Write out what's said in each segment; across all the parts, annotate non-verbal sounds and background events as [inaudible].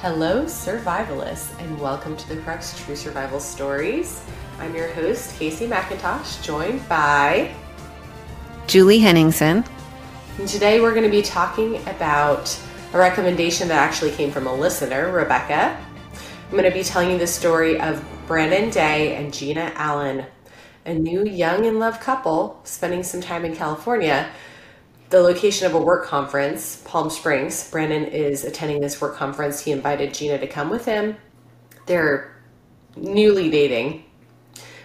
Hello, survivalists, and welcome to the Crux True Survival Stories. I'm your host, Kaycee McIntosh, joined by Julie Henningsen. And today we're going to be talking about a recommendation that actually came from a listener, Rebecca. I'm going to be telling you the story of Brandon Day and Gina Allen, a new young in love couple spending some time in California the location of a work conference, Palm Springs. Brandon is attending this work conference. He invited Gina to come with him. They're newly dating.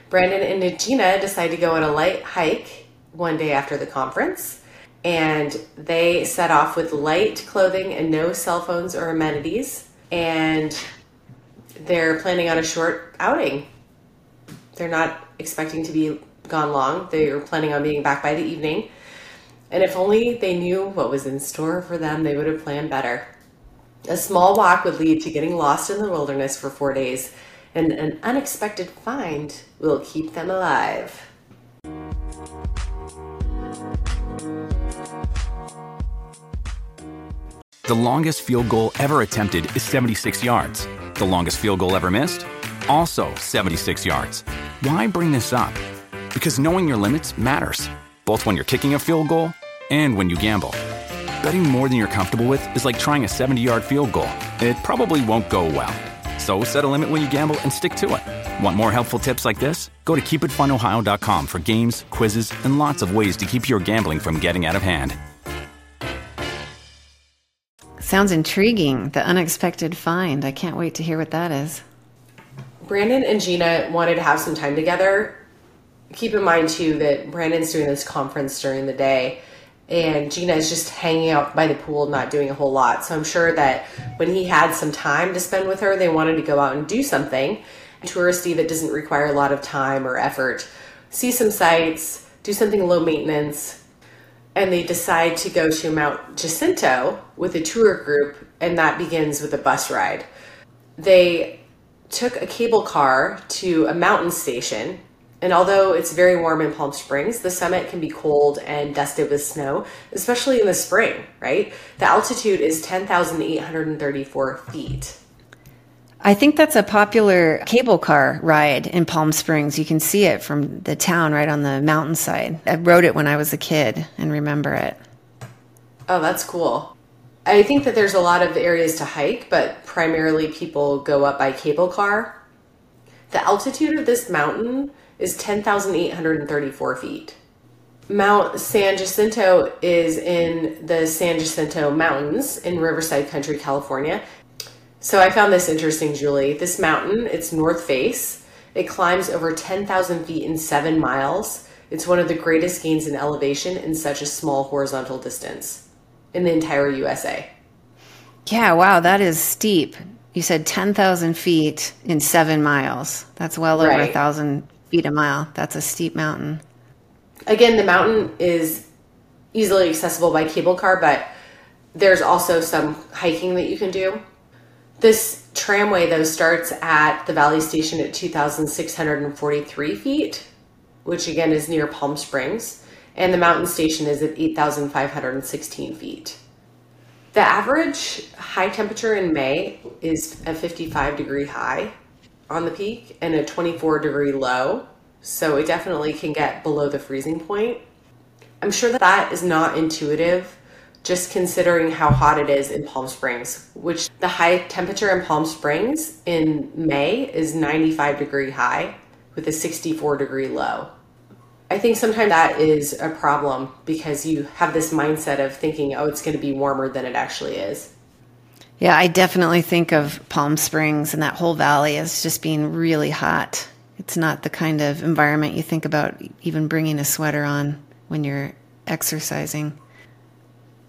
Brandon and Gina decide to go on a light hike one day after the conference. And they set off with light clothing and no cell phones or amenities. And they're planning on a short outing. They're not expecting to be gone long. They're planning on being back by the evening and if only they knew what was in store for them, they would have planned better. A small walk would lead to getting lost in the wilderness for four days, and an unexpected find will keep them alive. The longest field goal ever attempted is 76 yards. The longest field goal ever missed? Also 76 yards. Why bring this up? Because knowing your limits matters, both when you're kicking a field goal and when you gamble. Betting more than you're comfortable with is like trying a 70 yard field goal. It probably won't go well. So set a limit when you gamble and stick to it. Want more helpful tips like this? Go to keepitfunohio.com for games, quizzes, and lots of ways to keep your gambling from getting out of hand. Sounds intriguing. The unexpected find. I can't wait to hear what that is. Brandon and Gina wanted to have some time together. Keep in mind, too, that Brandon's doing this conference during the day and Gina is just hanging out by the pool, not doing a whole lot. So I'm sure that when he had some time to spend with her, they wanted to go out and do something touristy that doesn't require a lot of time or effort. See some sights, do something low maintenance, and they decide to go to Mount Jacinto with a tour group, and that begins with a bus ride. They took a cable car to a mountain station and although it's very warm in Palm Springs, the summit can be cold and dusted with snow, especially in the spring, right? The altitude is 10,834 feet. I think that's a popular cable car ride in Palm Springs. You can see it from the town right on the mountainside. I rode it when I was a kid and remember it. Oh, that's cool. I think that there's a lot of areas to hike, but primarily people go up by cable car. The altitude of this mountain is 10,834 feet. Mount San Jacinto is in the San Jacinto Mountains in Riverside Country, California. So I found this interesting, Julie. This mountain, it's north face. It climbs over 10,000 feet in seven miles. It's one of the greatest gains in elevation in such a small horizontal distance in the entire USA. Yeah, wow, that is steep. You said 10,000 feet in seven miles. That's well over a thousand feet a mile. That's a steep mountain. Again, the mountain is easily accessible by cable car, but there's also some hiking that you can do. This tramway, though, starts at the Valley Station at 2,643 feet, which again is near Palm Springs, and the mountain station is at 8,516 feet. The average high temperature in May is a 55 degree high, on the peak and a 24 degree low. So it definitely can get below the freezing point. I'm sure that that is not intuitive just considering how hot it is in Palm Springs, which the high temperature in Palm Springs in May is 95 degree high with a 64 degree low. I think sometimes that is a problem because you have this mindset of thinking, oh, it's going to be warmer than it actually is. Yeah, I definitely think of Palm Springs and that whole valley as just being really hot. It's not the kind of environment you think about even bringing a sweater on when you're exercising.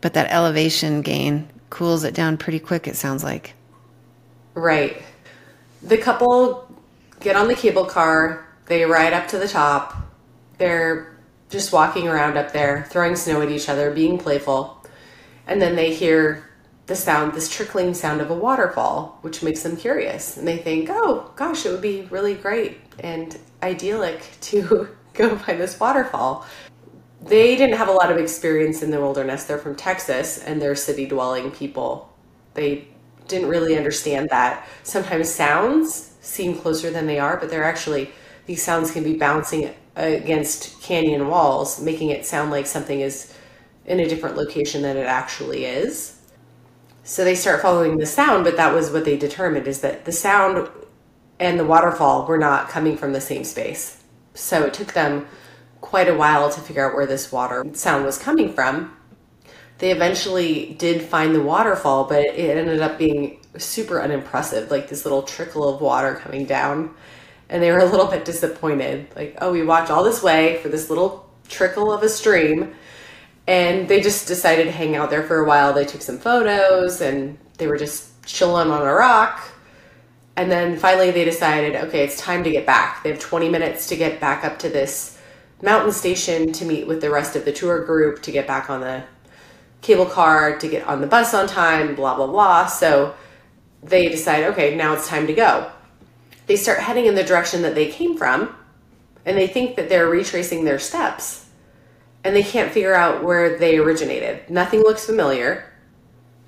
But that elevation gain cools it down pretty quick, it sounds like. Right. The couple get on the cable car, they ride up to the top. They're just walking around up there, throwing snow at each other, being playful. And then they hear the sound, this trickling sound of a waterfall, which makes them curious. And they think, oh gosh, it would be really great and idyllic to [laughs] go by this waterfall. They didn't have a lot of experience in the wilderness. They're from Texas and they're city dwelling people. They didn't really understand that sometimes sounds seem closer than they are, but they're actually, these sounds can be bouncing against canyon walls, making it sound like something is in a different location than it actually is. So they start following the sound, but that was what they determined is that the sound and the waterfall were not coming from the same space. So it took them quite a while to figure out where this water sound was coming from. They eventually did find the waterfall, but it ended up being super unimpressive, like this little trickle of water coming down. And they were a little bit disappointed. Like, oh, we walked all this way for this little trickle of a stream. And they just decided to hang out there for a while. They took some photos and they were just chilling on a rock. And then finally they decided, okay, it's time to get back. They have 20 minutes to get back up to this mountain station to meet with the rest of the tour group to get back on the cable car, to get on the bus on time, blah, blah, blah. So they decide, okay, now it's time to go. They start heading in the direction that they came from, and they think that they're retracing their steps, and they can't figure out where they originated. Nothing looks familiar.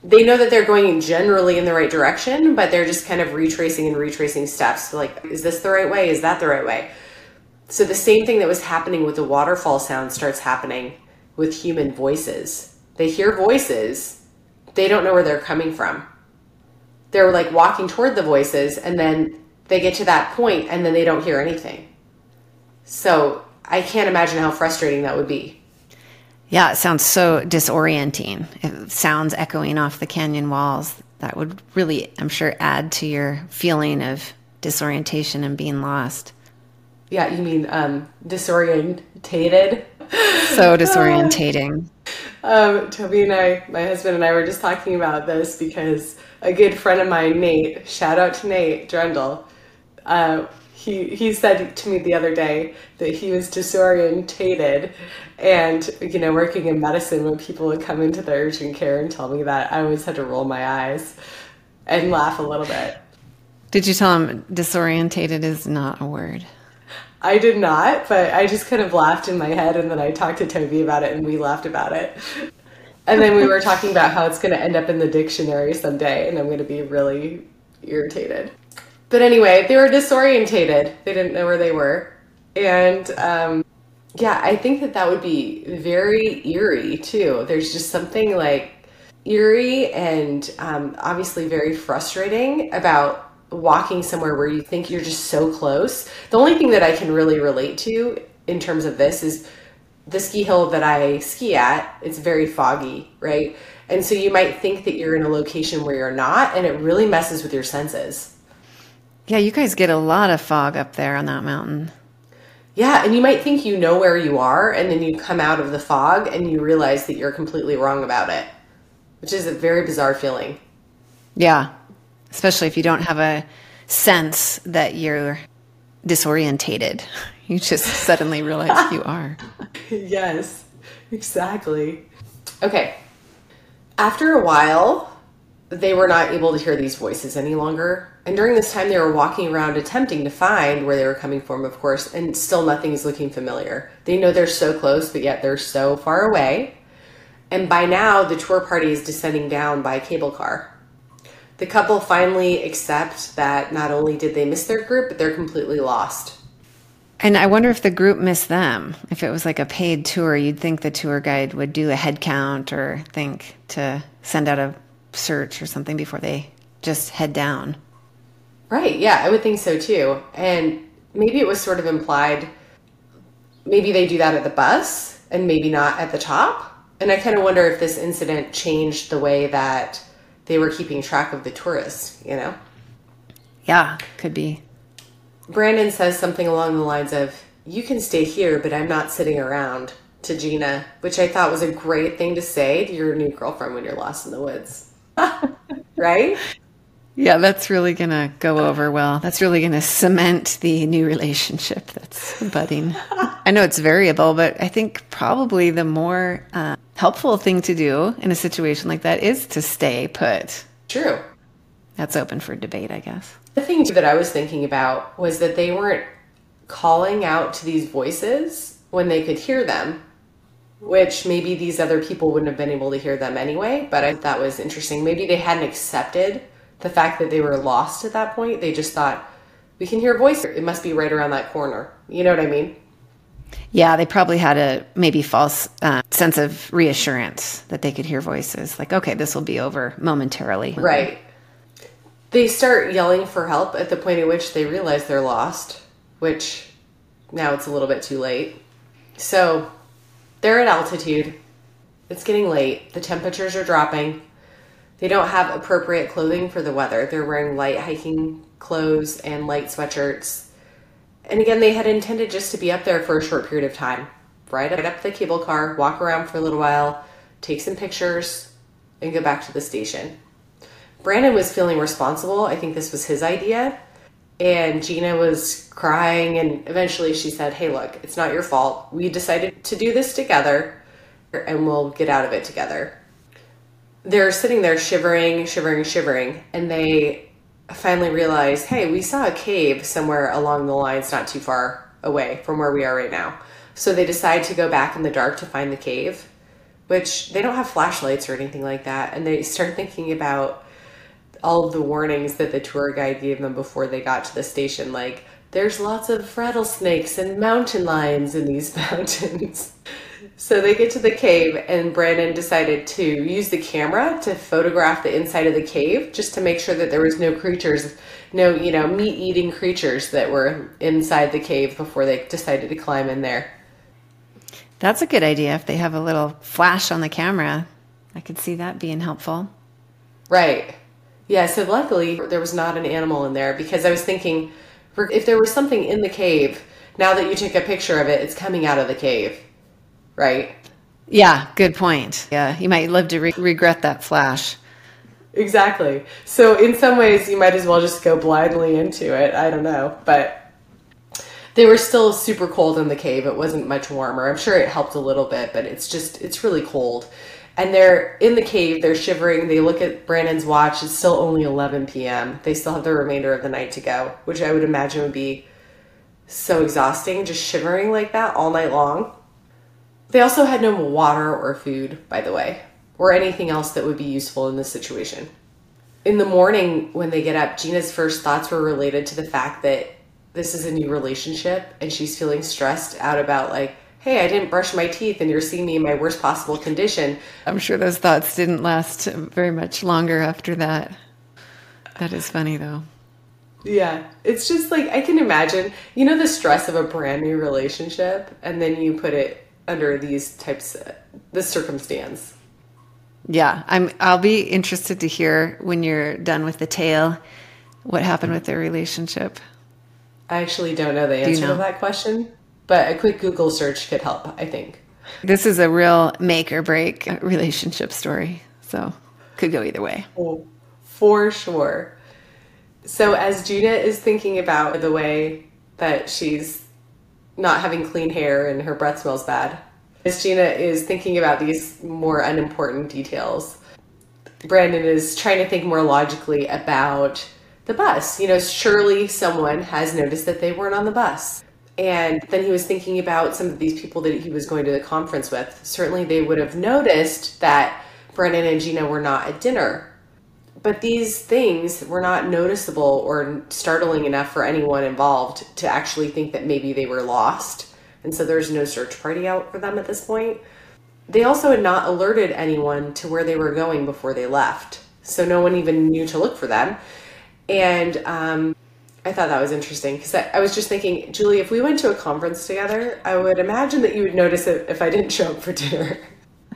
They know that they're going generally in the right direction, but they're just kind of retracing and retracing steps. Like, is this the right way? Is that the right way? So the same thing that was happening with the waterfall sound starts happening with human voices. They hear voices, they don't know where they're coming from. They're like walking toward the voices and then they get to that point and then they don't hear anything. So I can't imagine how frustrating that would be. Yeah, it sounds so disorienting. It sounds echoing off the canyon walls. That would really, I'm sure, add to your feeling of disorientation and being lost. Yeah, you mean um, disorientated? So [laughs] disorientating. um, Toby and I, my husband and I, were just talking about this because a good friend of mine, Nate, shout out to Nate Drendel, uh, he he said to me the other day that he was disorientated, and you know, working in medicine, when people would come into the urgent care and tell me that, I always had to roll my eyes and laugh a little bit. Did you tell him disorientated is not a word? I did not, but I just kind of laughed in my head, and then I talked to Toby about it, and we laughed about it. And then we were talking about how it's going to end up in the dictionary someday, and I'm going to be really irritated. But anyway, they were disorientated. They didn't know where they were. And um, yeah, I think that that would be very eerie too. There's just something like eerie and um, obviously very frustrating about walking somewhere where you think you're just so close. The only thing that I can really relate to in terms of this is the ski hill that I ski at, it's very foggy, right? And so you might think that you're in a location where you're not, and it really messes with your senses. Yeah, you guys get a lot of fog up there on that mountain. Yeah, and you might think you know where you are, and then you come out of the fog and you realize that you're completely wrong about it, which is a very bizarre feeling. Yeah, especially if you don't have a sense that you're disorientated. [laughs] You just suddenly realize you [laughs] are. yes, exactly. Okay. After a while, they were not able to hear these voices any longer. And during this time, they were walking around attempting to find where they were coming from, of course, and still nothing is looking familiar. They know they're so close, but yet they're so far away. And by now, the tour party is descending down by cable car. The couple finally accept that not only did they miss their group, but they're completely lost. And I wonder if the group missed them. If it was like a paid tour, you'd think the tour guide would do a head count or think to send out a search or something before they just head down. Right, yeah, I would think so too. And maybe it was sort of implied maybe they do that at the bus and maybe not at the top. And I kind of wonder if this incident changed the way that they were keeping track of the tourists, you know? Yeah, could be. Brandon says something along the lines of, You can stay here, but I'm not sitting around to Gina, which I thought was a great thing to say to your new girlfriend when you're lost in the woods. [laughs] right? Yeah, that's really going to go over well. That's really going to cement the new relationship that's budding. I know it's variable, but I think probably the more uh, helpful thing to do in a situation like that is to stay put. True. That's open for debate, I guess. The thing that I was thinking about was that they weren't calling out to these voices when they could hear them, which maybe these other people wouldn't have been able to hear them anyway. But I thought that was interesting. Maybe they hadn't accepted the fact that they were lost at that point, they just thought, we can hear a voice. It must be right around that corner. You know what I mean? Yeah, they probably had a maybe false uh, sense of reassurance that they could hear voices. Like, okay, this will be over momentarily. Right. They start yelling for help at the point at which they realize they're lost, which now it's a little bit too late. So they're at altitude. It's getting late. The temperatures are dropping. They don't have appropriate clothing for the weather. They're wearing light hiking clothes and light sweatshirts. And again, they had intended just to be up there for a short period of time. Ride up the cable car, walk around for a little while, take some pictures, and go back to the station. Brandon was feeling responsible. I think this was his idea. And Gina was crying, and eventually she said, Hey, look, it's not your fault. We decided to do this together, and we'll get out of it together. They're sitting there shivering, shivering, shivering, and they finally realize, Hey, we saw a cave somewhere along the lines not too far away from where we are right now. So they decide to go back in the dark to find the cave, which they don't have flashlights or anything like that. And they start thinking about all of the warnings that the tour guide gave them before they got to the station like there's lots of rattlesnakes and mountain lions in these [laughs] mountains. So they get to the cave and brandon decided to use the camera to photograph the inside of the cave just to make sure that there was no creatures no you know meat eating creatures that were inside the cave before they decided to climb in there. That's a good idea. If they have a little flash on the camera i could see that being helpful. Right yeah, so luckily there was not an animal in there because I was thinking if there was something in the cave, now that you take a picture of it, it's coming out of the cave, right? Yeah, good point. Yeah, you might live to re- regret that flash. Exactly. So in some ways, you might as well just go blindly into it. I don't know, but they were still super cold in the cave. It wasn't much warmer. I'm sure it helped a little bit, but it's just it's really cold and they're in the cave they're shivering they look at brandon's watch it's still only 11 p.m they still have the remainder of the night to go which i would imagine would be so exhausting just shivering like that all night long. They also had no water or food by the way or anything else that would be useful in this situation. In the morning when they get up gina's first thoughts were related to the fact that this is a new relationship and she's feeling stressed out about like hey, I didn't brush my teeth and you're seeing me in my worst possible condition. I'm sure those thoughts didn't last very much longer after that. That is funny though. Yeah, it's just like I can imagine, you know, the stress of a brand new relationship, and then you put it under these types, of, this circumstance. Yeah, I'm. I'll be interested to hear when you're done with the tale, what happened with their relationship. I actually don't know the answer you know? to that question but a quick Google search could help, I think. This is a real make or break relationship story. So could go either way. Oh, for sure. So as Gina is thinking about the way that she's not having clean hair and her breath smells bad, as Gina is thinking about these more unimportant details, Brandon is trying to think more logically about the bus. You know, surely someone has noticed that they weren't on the bus. And then he was thinking about some of these people that he was going to the conference with. Certainly, they would have noticed that Brennan and Gina were not at dinner. But these things were not noticeable or startling enough for anyone involved to actually think that maybe they were lost. And so there's no search party out for them at this point. They also had not alerted anyone to where they were going before they left. So no one even knew to look for them. And um, I thought that was interesting because I, I, was just thinking, Julie, if we went to a conference together, I would imagine that you would notice it if I didn't show up for dinner.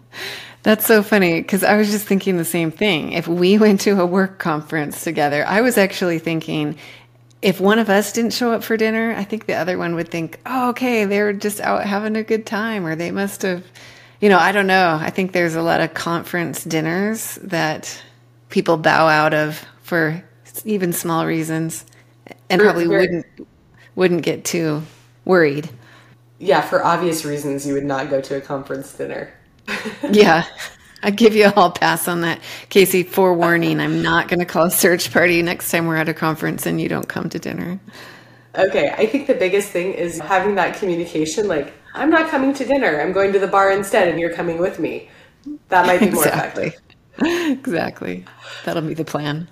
[laughs] That's so funny because I was just thinking the same thing. If we [laughs] went to a work conference together, I was actually thinking if one of us didn't show up for dinner, I think the other one would think, oh, okay, they're just out having a good time or they must have, you know, I don't know. I think there's a lot of conference dinners that people bow out of for even small reasons and probably very, wouldn't wouldn't get too worried. Yeah, for obvious reasons, you would not go to a conference dinner. [laughs] yeah, I give you a hall pass on that, Kaycee. Forewarning: I'm not going to call a search party next time we're at a conference and you don't come to dinner. Okay, I think the biggest thing is having that communication. Like, I'm not coming to dinner. I'm going to the bar instead, and you're coming with me. That might be more [laughs] exactly. effective. exactly. That'll be the plan.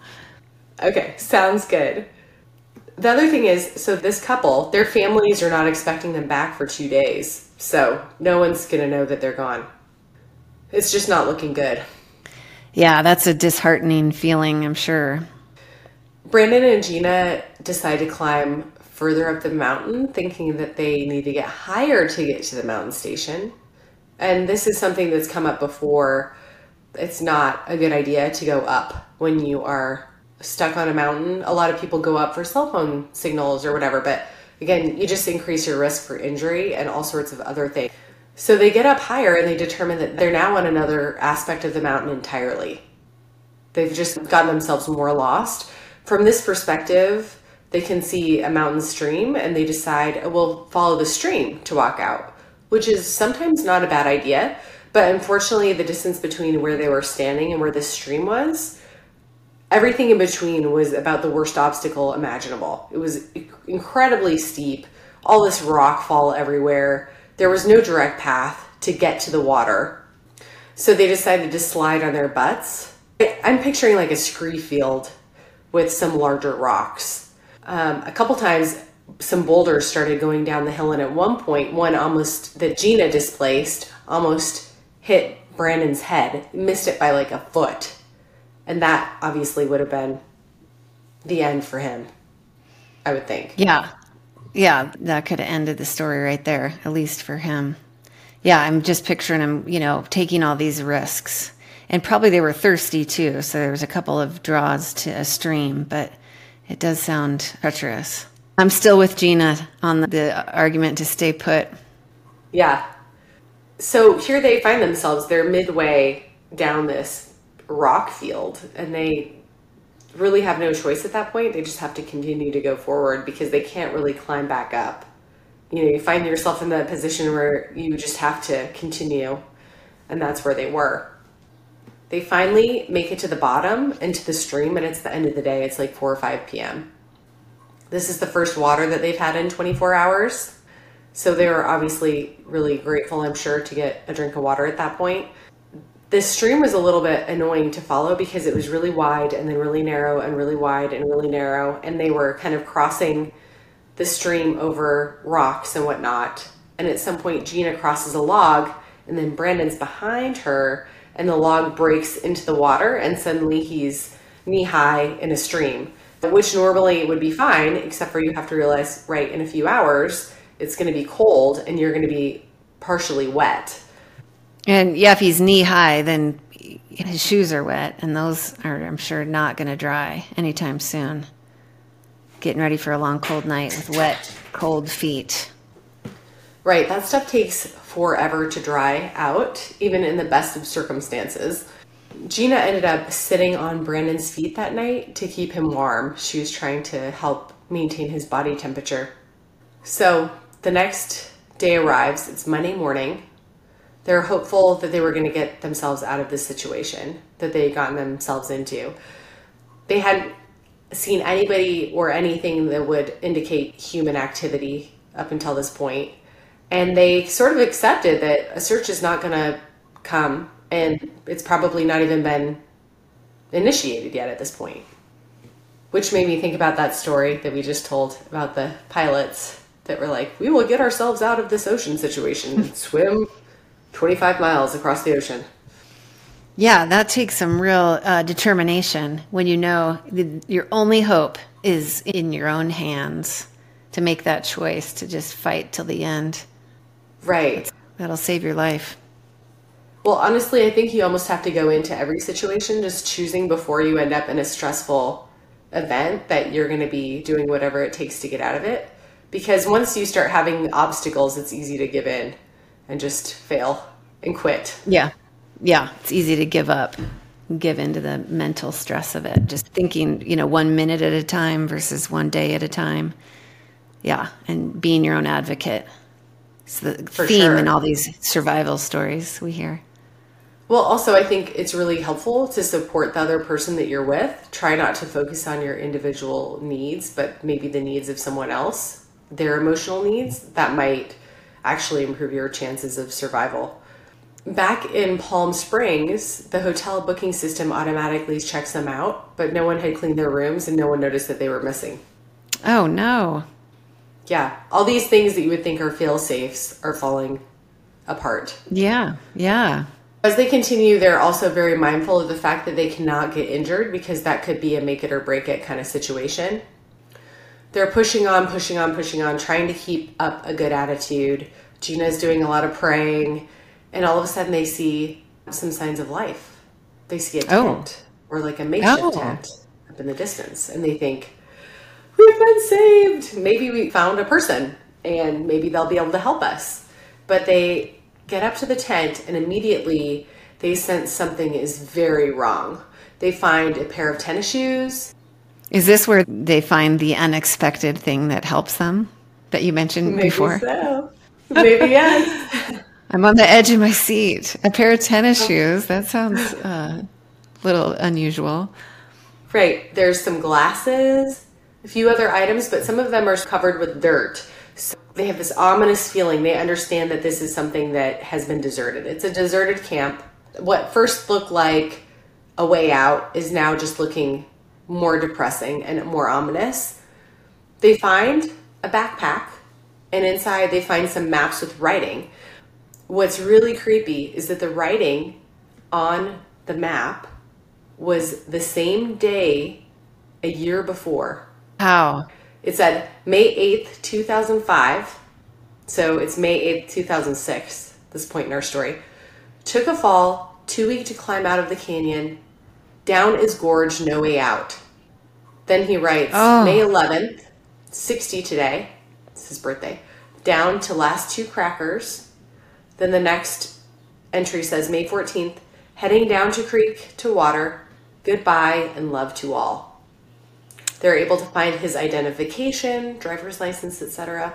Okay, sounds good. The other thing is so this couple, their families are not expecting them back for two days. So no one's going to know that they're gone. It's just not looking good. Yeah, that's a disheartening feeling, I'm sure. Brandon and Gina decide to climb further up the mountain, thinking that they need to get higher to get to the mountain station. And this is something that's come up before. It's not a good idea to go up when you are stuck on a mountain. A lot of people go up for cell phone signals or whatever, but again, you just increase your risk for injury and all sorts of other things. So they get up higher and they determine that they're now on another aspect of the mountain entirely. They've just gotten themselves more lost. From this perspective, they can see a mountain stream and they decide, oh, we'll follow the stream to walk out, which is sometimes not a bad idea. But unfortunately, the distance between where they were standing and where the stream was, everything in between was about the worst obstacle imaginable. It was incredibly steep, all this rock fall everywhere there was no direct path to get to the water. So they decided to slide on their butts. I'm picturing like a scree field with some larger rocks. Um, a couple times, some boulders started going down the hill, and at one point, one almost that Gina displaced almost hit Brandon's head, missed it by like a foot. And that obviously would have been the end for him, I would think. Yeah. Yeah, that could have ended the story right there, at least for him. Yeah, I'm just picturing him, you know, taking all these risks. And probably they were thirsty too, so there was a couple of draws to a stream, but it does sound treacherous. I'm still with Gina on the, the argument to stay put. Yeah. So here they find themselves, they're midway down this rock field, and they really have no choice at that point. They just have to continue to go forward because they can't really climb back up. You know, you find yourself in that position where you just have to continue, and that's where they were. They finally make it to the bottom into the stream, and it's the end of the day. It's like 4 or 5 p.m. This is the first water that they've had in 24 hours. So they were obviously really grateful, I'm sure, to get a drink of water at that point this stream was a little bit annoying to follow because it was really wide and then really narrow and really wide and really narrow and they were kind of crossing the stream over rocks and whatnot. And at some point gina crosses a log and then brandon's behind her and the log breaks into the water and suddenly he's knee high in a stream which normally would be fine except for you have to realize right in a few hours it's going to be cold and you're going to be partially wet and yeah, if he's knee high, then his shoes are wet, and those are, I'm sure, not going to dry anytime soon. Getting ready for a long, cold night with wet, cold feet. Right, that stuff takes forever to dry out, even in the best of circumstances. Gina ended up sitting on Brandon's feet that night to keep him warm. She was trying to help maintain his body temperature. So the next day arrives, it's Monday morning, they're hopeful that they were going to get themselves out of the situation that they had gotten themselves into. They hadn't seen anybody or anything that would indicate human activity up until this point, and they sort of accepted that a search is not going to come, and it's probably not even been initiated yet at this point. Which made me think about that story that we just told about the pilots that were like, we will get ourselves out of this ocean situation and [laughs] swim 25 miles across the ocean. Yeah, that takes some real uh, determination when you know the, your only hope is in your own hands to make that choice to just fight till the end. Right. That'll save your life. Well, honestly, I think you almost have to go into every situation just choosing before you end up in a stressful event that you're going to be doing whatever it takes to get out of it. Because once you start having obstacles, it's easy to give in and just fail and quit. Yeah. Yeah. It's easy to give up, give into the mental stress of it. Just thinking, you know, one minute at a time versus one day at a time. Yeah. And being your own advocate. It's the For theme sure. in all these survival stories we hear. Well, also, I think it's really helpful to support the other person that you're with. Try not to focus on your individual needs, but maybe the needs of someone else, their emotional needs. That might actually improve your chances of survival. Back in Palm Springs, the hotel booking system automatically checks them out, but no one had cleaned their rooms and no one noticed that they were missing. Oh, no. Yeah, all these things that you would think are fail safes are falling apart. Yeah, yeah. As they continue, they're also very mindful of the fact that they cannot get injured because that could be a make it or break it kind of situation. They're pushing on, pushing on, pushing on, trying to keep up a good attitude. Gina's doing a lot of praying, and all of a sudden they see some signs of life. They see a oh. tent Oh. or like a makeshift Oh. tent up in the distance, and they think, We've been saved. Maybe we found a person and maybe they'll be able to help us. But they get up to the tent and immediately they sense something is very wrong. They find a pair of tennis shoes. Is this where they find the unexpected thing that helps them that you mentioned Maybe before? so. Maybe yes. [laughs] I'm on the edge of my seat. A pair of tennis shoes. That sounds uh, a little unusual. Right. There's some glasses, a few other items, but some of them are covered with dirt. So they have this ominous feeling. They understand that this is something that has been deserted. It's a deserted camp. What first looked like a way out is now just looking more depressing and more ominous. They find a backpack, and inside they find some maps with writing. What's really creepy is that the writing on the map was the same day a year before. How? It said May 8th, 2005. So it's May 8th, 2006, this point in our story. Took a fall, too weak to climb out of the canyon. Down is gorge, no way out. Then he writes Oh. May 11th, 60 today. His birthday. Down to last two crackers. Then the next entry says May 14th, heading down to creek to water. Goodbye and love to all. They're able to find his identification, driver's license, etc.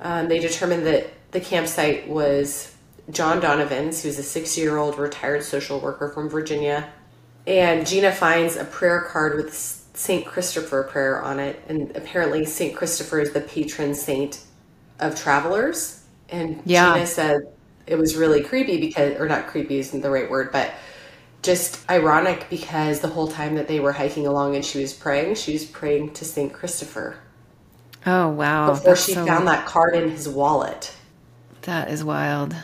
Um, they determined that the campsite was John Donovan's, who's a 60 year old retired social worker from Virginia. And Gina finds a prayer card with St. Christopher prayer on it. And apparently, St. Christopher is the patron saint of travelers. And Yeah. Gina said it was really creepy because, or not creepy isn't the right word, but just ironic because the whole time that they were hiking along and she was praying, she was praying to St. Christopher Oh, wow. before That's she so- found that card in his wallet. That is wild.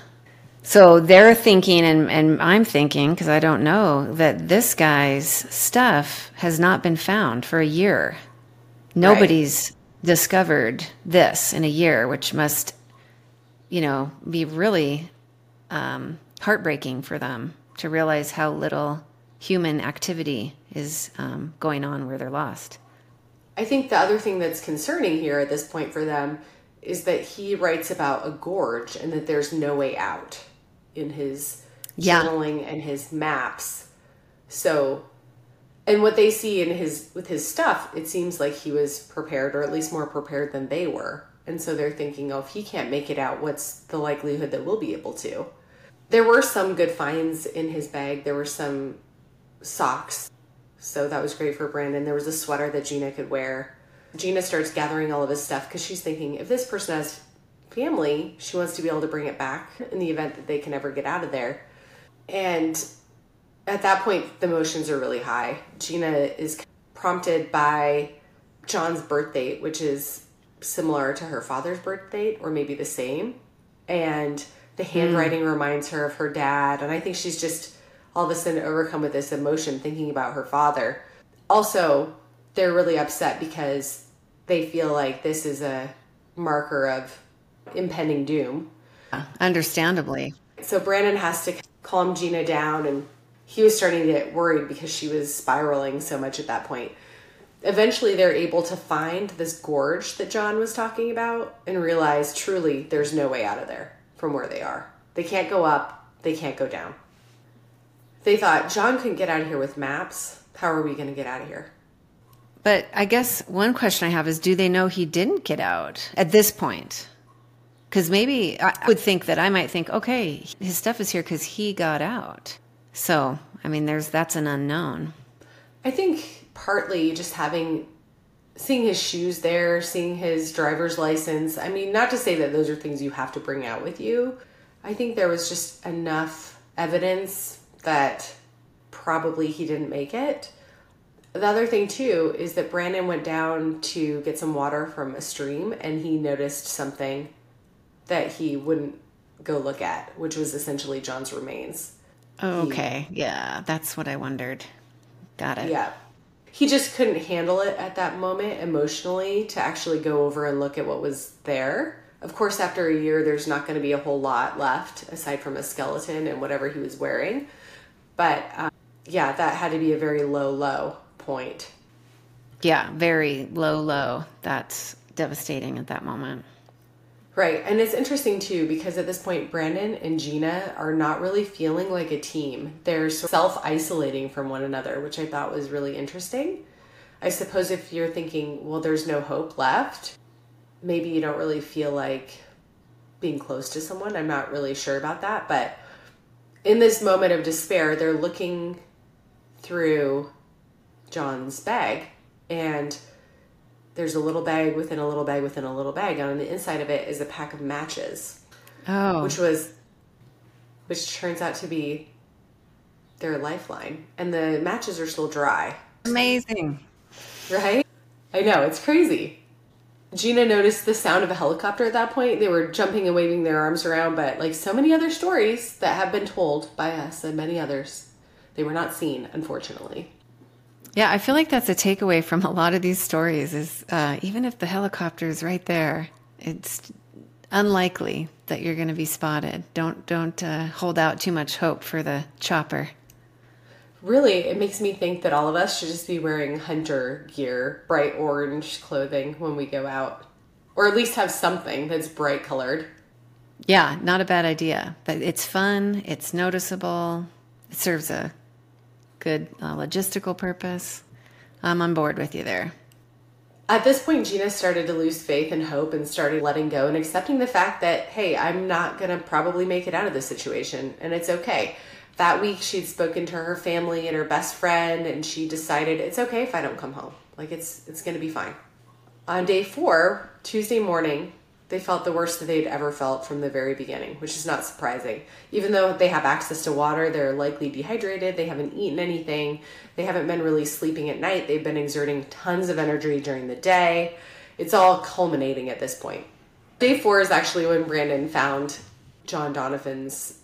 So they're thinking, and, and I'm thinking, because I don't know, that this guy's stuff has not been found for a year. Nobody's discovered this in a year, which must, you know, be really um, heartbreaking for them to realize how little human activity is um, going on where they're lost. I think the other thing that's concerning here at this point for them is that he writes about a gorge and that there's no way out in his Yeah. journaling and his maps. So, and what they see in his with his stuff, it seems like he was prepared, or at least more prepared than they were. And so they're thinking, oh, if he can't make it out, what's the likelihood that we'll be able to? There were some good finds in his bag. There were some socks so that was great for Brandon. There was a sweater that Gina could wear. Gina starts gathering all of his stuff because she's thinking if this person has family, she wants to be able to bring it back in the event that they can ever get out of there. And at that point, the emotions are really high. Gina is prompted by John's birth date, which is similar to her father's birth date, or maybe the same. And the hmm. handwriting reminds her of her dad. And I think she's just all of a sudden overcome with this emotion thinking about her father. Also, they're really upset because they feel like this is a marker of impending doom. Understandably. So Brandon has to calm Gina down, and he was starting to get worried because she was spiraling so much at that point. Eventually, they're able to find this gorge that John was talking about and realize truly there's no way out of there from where they are. They can't go up, they can't go down. They thought, John couldn't get out of here with maps. How are we going to get out of here? But I guess one question I have is do they know he didn't get out at this point? Because maybe I would think that I might think, okay, his stuff is here because he got out. So, I mean, there's that's an unknown. I think partly just having seeing his shoes there, seeing his driver's license. I mean, not to say that those are things you have to bring out with you. I think there was just enough evidence that probably he didn't make it. The other thing, too, is that Brandon went down to get some water from a stream and he noticed something that he wouldn't go look at, which was essentially John's remains. Okay. Yeah, that's what I wondered. Got it. Yeah. He just couldn't handle it at that moment emotionally to actually go over and look at what was there. Of course, after a year, there's not going to be a whole lot left aside from a skeleton and whatever he was wearing. But um, yeah, that had to be a very low, low point. Yeah, very low, low. That's devastating at that moment. Right. And it's interesting too because at this point, Brandon and Gina are not really feeling like a team. They're self isolating from one another, which I thought was really interesting. I suppose if you're thinking, well, there's no hope left, maybe you don't really feel like being close to someone. I'm not really sure about that. But in this moment of despair, they're looking through John's bag and there's a little bag within a little bag within a little bag, and on the inside of it is a pack of matches. Oh. Which was, which turns out to be their lifeline. And the matches are still dry. Amazing. Right? I know, it's crazy. Gina noticed the sound of a helicopter at that point. They were jumping and waving their arms around, but like so many other stories that have been told by us and many others, they were not seen, unfortunately. Yeah, I feel like that's a takeaway from a lot of these stories is uh, even if the helicopter is right there, it's unlikely that you're going to be spotted. Don't don't uh, hold out too much hope for the chopper. Really, it makes me think that all of us should just be wearing hunter gear, bright orange clothing when we go out, or at least have something that's bright colored. Yeah, not a bad idea. But it's fun. It's noticeable. It serves a good uh, logistical purpose. I'm on board with you there. At this point, Gina started to lose faith and hope and started letting go and accepting the fact that, hey, I'm not going to probably make it out of this situation and it's okay. That week, she'd spoken to her family and her best friend, and she decided it's okay if I don't come home. Like, it's, it's going to be fine. On day four, Tuesday morning, they felt the worst that they'd ever felt from the very beginning, which is not surprising. Even though they have access to water, they're likely dehydrated, they haven't eaten anything, they haven't been really sleeping at night, they've been exerting tons of energy during the day. It's all culminating at this point. Day four is actually when Brandon found John Donovan's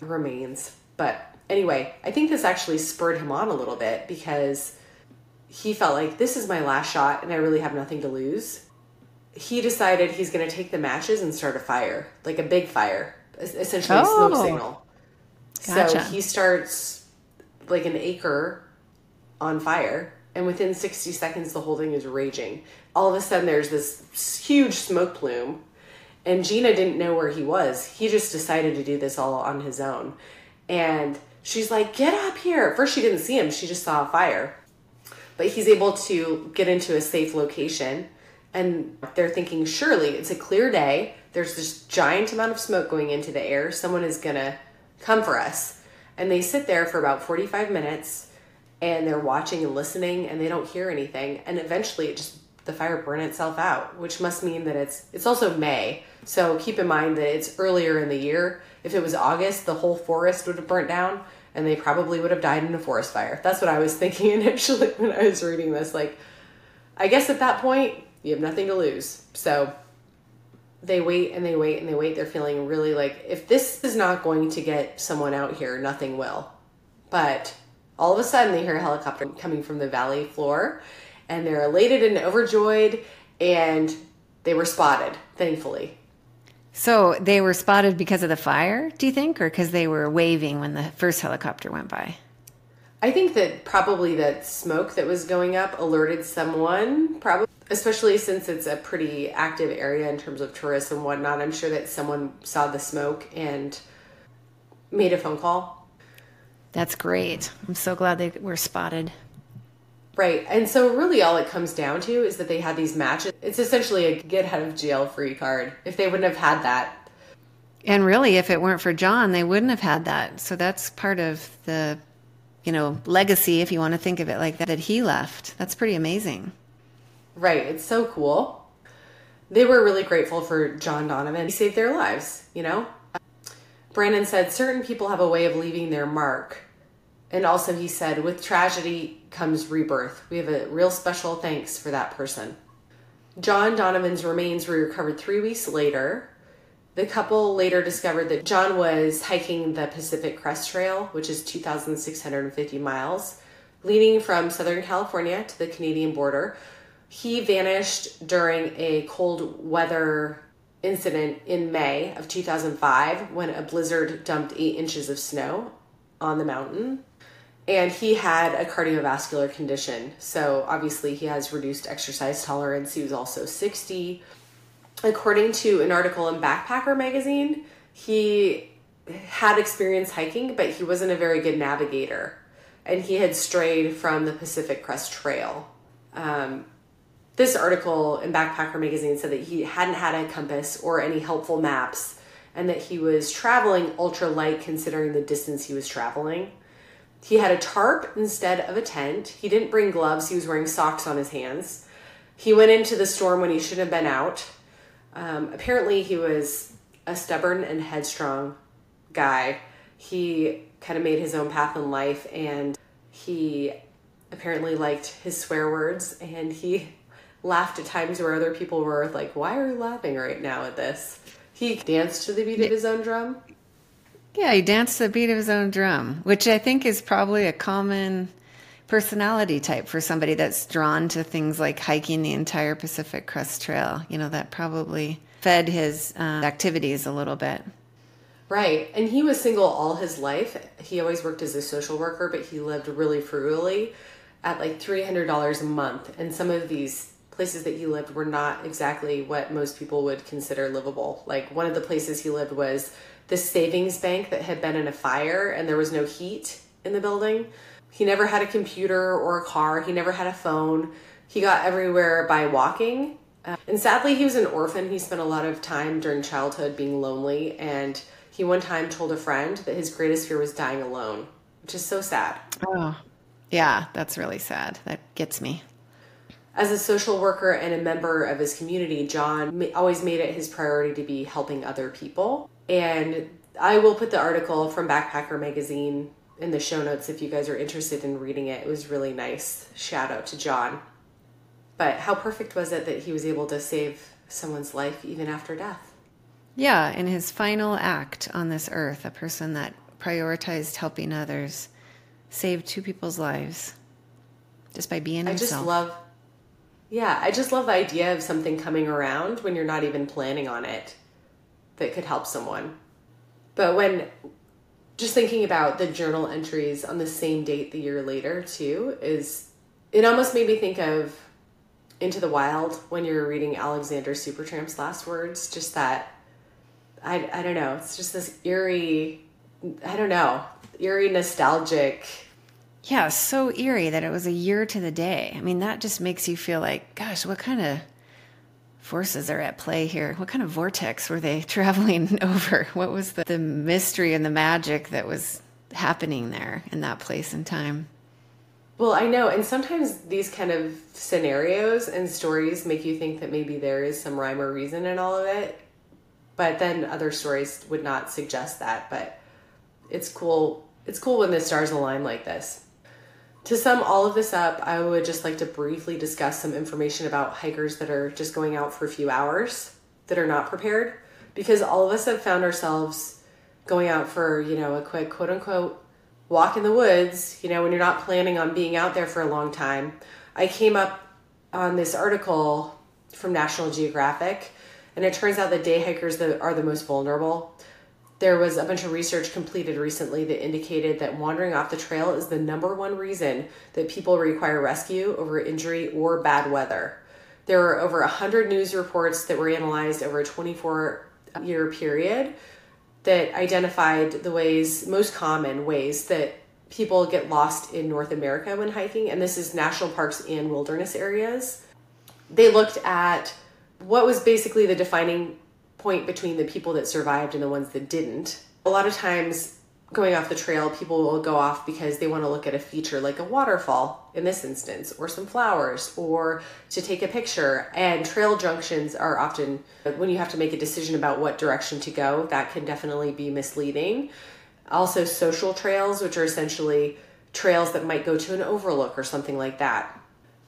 remains. But anyway, I think this actually spurred him on a little bit because he felt like this is my last shot and I really have nothing to lose he decided he's going to take the matches and start a fire, like a big fire, essentially Oh. a smoke oh. signal. Gotcha. So he starts like an acre on fire, and within 60 seconds, the whole thing is raging. All of a sudden, there's this huge smoke plume, and Gina didn't know where he was. He just decided to do this all on his own. And she's like, Get up here. At first, she didn't see him, she just saw a fire. But he's able to get into a safe location and they're thinking surely it's a clear day. There's this giant amount of smoke going into the air. Someone is gonna come for us. And they sit there for about 45 minutes and they're watching and listening and they don't hear anything. And eventually it just the fire burn itself out which must mean that it's it's also may. So keep in mind that it's earlier in the year. If it was august the whole forest would have burnt down and they probably would have died in a forest fire. That's what i was thinking [laughs] initially when i was reading this. Like i guess at that point you have nothing to lose. So they wait and they wait and they wait. They're feeling really like, if this is not going to get someone out here, nothing will. But all of a sudden, they hear a helicopter coming from the valley floor and they're elated and overjoyed and they were spotted, thankfully. So they were spotted because of the fire, do you think, or because they were waving when the first helicopter went by? I think that probably that smoke that was going up alerted someone, probably, especially since it's a pretty active area in terms of tourists and whatnot. I'm sure that someone saw the smoke and made a phone call. That's great. I'm so glad they were spotted. Right. And so, really, all it comes down to is that they had these matches. It's essentially a get out of jail free card. If they wouldn't have had that, And really, if it weren't for John, they wouldn't have had that. So that's part of the, you know, legacy, if you want to think of it like that, that he left. That's pretty amazing. right, it's so cool. They were really grateful for John Donovan. He saved their lives, you know? Brandon said certain people have a way of leaving their mark. And also, he said, with tragedy comes rebirth. We have a real special thanks for that person. John Donovan's remains were recovered three weeks later. The couple later discovered that John was hiking the Pacific Crest Trail, which is 2,650 miles, leading from Southern California to the Canadian border. He vanished during a cold weather incident in May of 2005 when a blizzard dumped eight inches of snow on the mountain. And he had a cardiovascular condition. So obviously, he has reduced exercise tolerance. He was also 60. According to an article in Backpacker magazine, he had experience hiking, but he wasn't a very good navigator. And he had strayed from the Pacific Crest Trail. Um, this article in Backpacker magazine said that he hadn't had a compass or any helpful maps and that he was traveling ultra light considering the distance he was traveling. He had a tarp instead of a tent. He didn't bring gloves, he was wearing socks on his hands. He went into the storm when he shouldn't have been out. Um, apparently, he was a stubborn and headstrong guy. He kind of made his own path in life and he apparently liked his swear words and he [laughs] laughed at times where other people were like, Why are you laughing right now at this? He danced to the beat of his own drum. Yeah, he danced to the beat of his own drum, which I think is probably a common personality type for somebody that's drawn to things like hiking the entire Pacific Crest Trail. You know, that probably fed his uh, activities a little bit. Right. And he was single all his life. He always worked as a social worker, but he lived really frugally at like $300 a month. And some of these places that he lived were not exactly what most people would consider livable. Like one of the places he lived was the savings bank that had been in a fire and there was no heat in the building. He never had a computer or a car, he never had a phone. He got everywhere by walking. Uh, and sadly, he was an orphan. He spent a lot of time during childhood being lonely. And he one time told a friend that his greatest fear was dying alone, which is so sad. Oh, yeah, that's really sad. That gets me. As a social worker and a member of his community, John always made it his priority to be helping other people. And I will put the article from Backpacker Magazine in the show notes if you guys are interested in reading it. It was really nice. Shout out to John. But how perfect was it that he was able to save someone's life even after death? Yeah, in his final act on this earth, a person that prioritized helping others saved two people's lives just by being himself. I just love yeah, I just love the idea of something coming around when you're not even planning on it that could help someone. But when just thinking about the journal entries on the same date the year later, too, is it almost made me think of Into the Wild when you're reading Alexander Supertramp's last words. Just that, I, I don't know, it's just this eerie, I don't know, eerie, nostalgic yeah, so eerie that it was a year to the day. I mean, that just makes you feel like, gosh, what kind of forces are at play here? What kind of vortex were they [laughs] traveling over? What was the, the mystery and the magic that was happening there in that place and time? Well, I know. And sometimes these kind of scenarios and stories make you think that maybe there is some rhyme or reason in all of it. But then other stories would not suggest that. But it's cool. It's cool when the stars align like this. To sum all of this up, I would just like to briefly discuss some information about hikers that are just going out for a few hours that are not prepared because all of us have found ourselves going out for, you know, a quick quote unquote walk in the woods, you know, when you're not planning on being out there for a long time. I came up on this article from National Geographic and it turns out that day hikers are the most vulnerable there was a bunch of research completed recently that indicated that wandering off the trail is the number one reason that people require rescue over injury or bad weather. There were over 100 news reports that were analyzed over a 24 year period that identified the ways, most common ways that people get lost in North America when hiking, and this is national parks and wilderness areas. They looked at what was basically the defining point between the people that survived and the ones that didn't. A lot of times, going off the trail, people will go off because they want to look at a feature like a waterfall in this instance, or some flowers, or to take a picture. And trail junctions are often, when you have to make a decision about what direction to go, that can definitely be misleading. Also, social trails, which are essentially trails that might go to an overlook or something like that.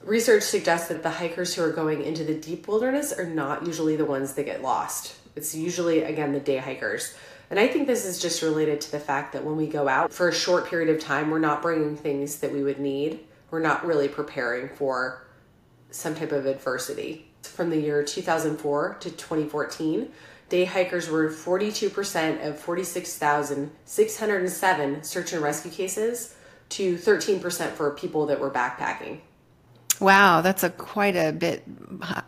Research suggests that the hikers who are going into the deep wilderness are not usually the ones that get lost. It's usually, again, the day hikers. And I think this is just related to the fact that when we go out for a short period of time, we're not bringing things that we would need. We're not really preparing for some type of adversity. From the year 2004 to 2014, day hikers were 42% of 46,607 search and rescue cases to 13% for people that were backpacking. Wow, that's a quite a bit.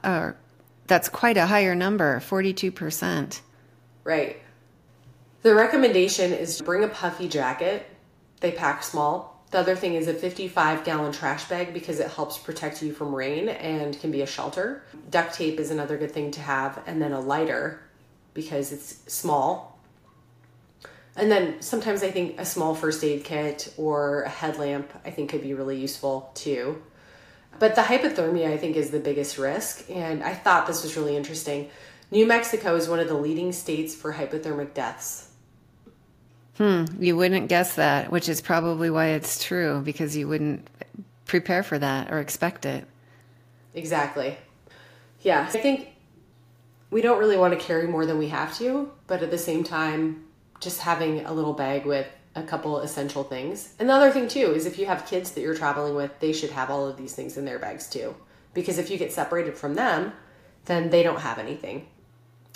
Uh, that's quite a higher number, forty-two percent. Right. The recommendation is to bring a puffy jacket. They pack small. The other thing is a 55 gallon trash bag because it helps protect you from rain and can be a shelter. Duct tape is another good thing to have, and then a lighter because it's small. And then sometimes I think a small first aid kit or a headlamp I think could be really useful too. But the hypothermia, I think, is the biggest risk. And I thought this was really interesting. New Mexico is one of the leading states for hypothermic deaths. Hmm, you wouldn't guess that, which is probably why it's true because you wouldn't prepare for that or expect it. Exactly. Yeah, I think we don't really want to carry more than we have to, but at the same time, just having a little bag with a couple essential things. And the other thing too is if you have kids that you're traveling with, they should have all of these things in their bags too. Because if you get separated from them, then they don't have anything.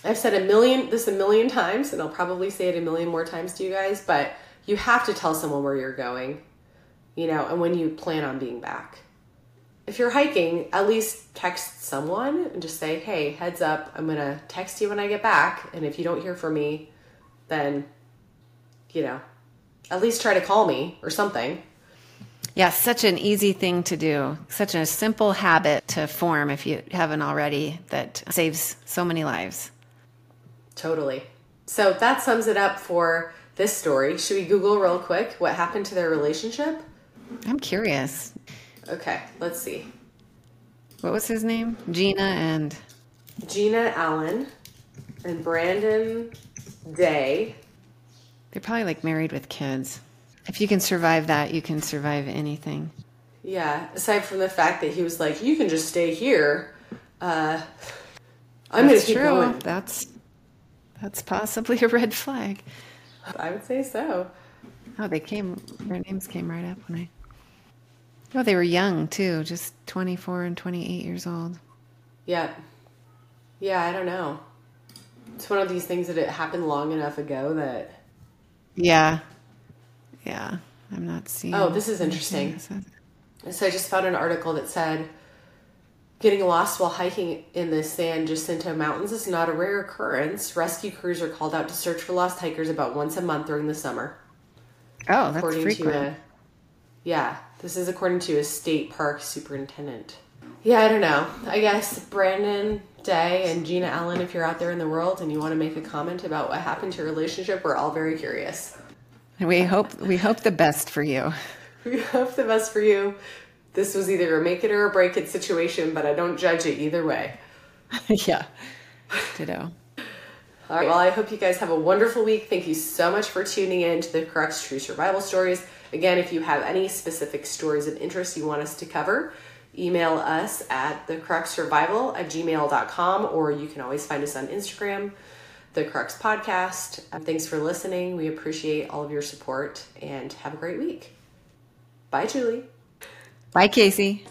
I've said a million this a million times and I'll probably say it a million more times to you guys, but you have to tell someone where you're going, you know, and when you plan on being back. If you're hiking, at least text someone and just say, "Hey, heads up, I'm going to text you when I get back, and if you don't hear from me, then you know, at least try to call me or something. Yeah, such an easy thing to do. Such a simple habit to form if you haven't already that saves so many lives. Totally. So that sums it up for this story. Should we Google real quick what happened to their relationship? I'm curious. Okay, let's see. What was his name? Gina and Gina Allen and Brandon Day they're probably like married with kids. If you can survive that, you can survive anything. Yeah, aside from the fact that he was like, you can just stay here. Uh, I'm going to keep true. going. That's that's possibly [laughs] a red flag. I would say so. Oh, they came. Their names came right up when I. Oh, they were young too, just 24 and 28 years old. Yeah. Yeah, I don't know. It's one of these things that it happened long enough ago that yeah. Yeah. I'm not seeing. Oh, this is interesting. So I just found an article that said getting lost while hiking in the San Jacinto Mountains is not a rare occurrence. Rescue crews are called out to search for lost hikers about once a month during the summer. Oh, that's according frequent. To a, yeah, this is according to a state park superintendent. Yeah, I don't know. I guess Brandon Day and Gina Allen, if you're out there in the world and you want to make a comment about what happened to your relationship, we're all very curious. We hope we hope the best for you. We hope the best for you. This was either a make it or a break it situation, but I don't judge it either way. [laughs] yeah. Ditto. All right. Well, I hope you guys have a wonderful week. Thank you so much for tuning in to the Crux True Survival Stories. Again, if you have any specific stories of interest you want us to cover, email us at the crux survival at gmail.com or you can always find us on instagram the crux podcast. Um, thanks for listening. We appreciate all of your support and have a great week. Bye julie. Bye Kaycee